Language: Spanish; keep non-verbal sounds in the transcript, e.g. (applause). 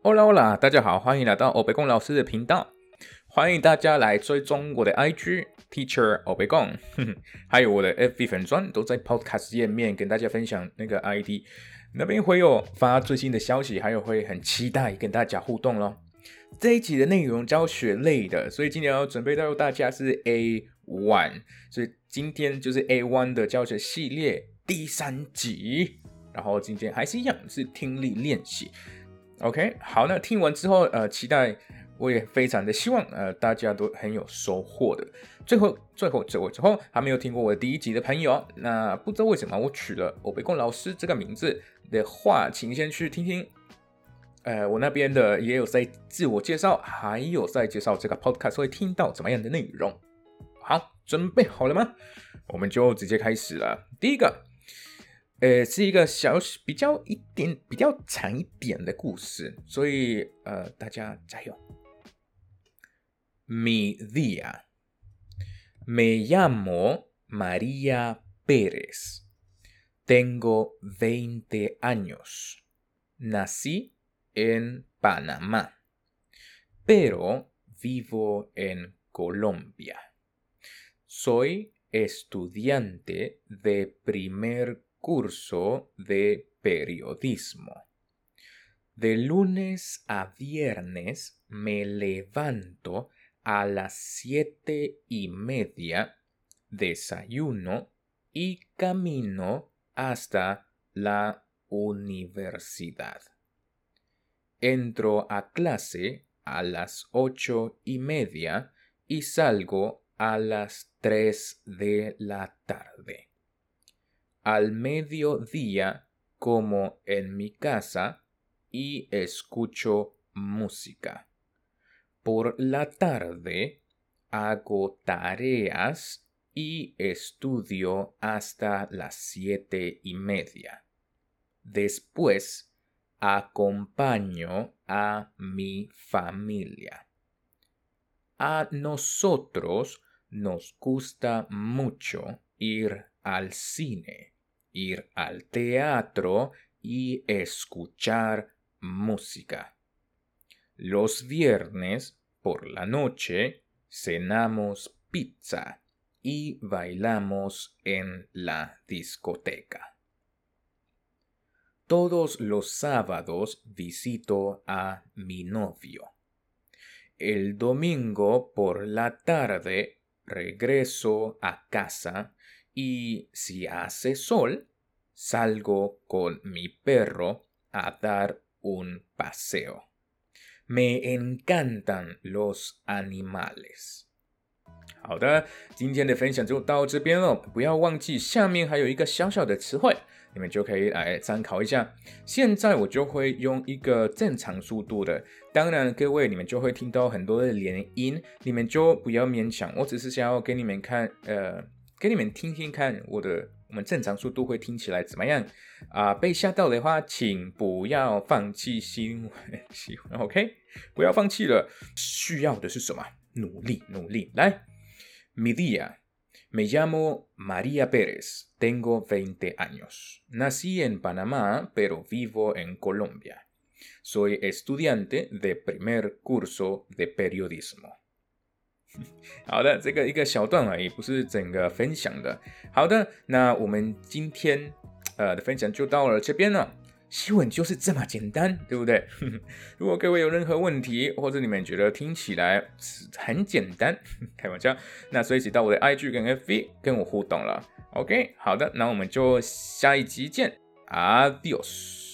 Hola Hola，大家好，欢迎来到欧北贡老师的频道，欢迎大家来追踪我的 IG Teacher 欧北贡，(laughs) 还有我的 FB 粉专，都在 Podcast 页面跟大家分享那个 ID，那边会有发最新的消息，还有会很期待跟大家互动咯。这一集的内容教学类的，所以今天要准备到大家是 A One，所以今天就是 A One 的教学系列第三集。然后今天还是一样是听力练习，OK，好，那听完之后，呃，期待我也非常的希望，呃，大家都很有收获的。最后，最后，最后，最后，还没有听过我第一集的朋友，那不知道为什么我取了欧北贡老师这个名字的话，请先去听听，呃，我那边的也有在自我介绍，还有在介绍这个 Podcast 会听到怎么样的内容。好，准备好了吗？我们就直接开始了。第一个。呃，是一个小比较一点比较长一点的故事，所以呃，大家加油。Mi día. Me llamo María Pérez. Tengo 20 años. Nací en Panamá, pero vivo en Colombia. Soy estudiante de primer curso de periodismo. De lunes a viernes me levanto a las siete y media, desayuno y camino hasta la universidad. Entro a clase a las ocho y media y salgo a las tres de la tarde al mediodía como en mi casa y escucho música. Por la tarde hago tareas y estudio hasta las siete y media. Después acompaño a mi familia. A nosotros nos gusta mucho ir al cine ir al teatro y escuchar música. Los viernes por la noche cenamos pizza y bailamos en la discoteca. Todos los sábados visito a mi novio. El domingo por la tarde regreso a casa y si hace sol, salgo con mi perro a dar un paseo. Me encantan los animales. 好的，今天的分享就到这边了。不要忘记，下面还有一个小小的词汇，你们就可以来参考一下。现在我就会用一个正常速度的，当然各位你们就会听到很多的连音，你们就不要勉强。我只是想要给你们看，呃。给你们听听看，我的我们正常速度会听起来怎么样啊？被吓到的话，请不要放弃新喜欢，OK？不要放弃了，需要的是什么？努力，努力。来，Mi (laughs) día, me llamo María Pérez, tengo veinte años, nací en Panamá, pero vivo en Colombia. Soy estudiante de primer curso de periodismo. (laughs) 好的，这个一个小段而已，不是整个分享的。好的，那我们今天呃的分享就到了这边了。新闻就是这么简单，对不对？(laughs) 如果各位有任何问题，或者你们觉得听起来很简单，(laughs) 开玩笑，那随时到我的 IG 跟 FV 跟我互动了。OK，好的，那我们就下一集见，Adios。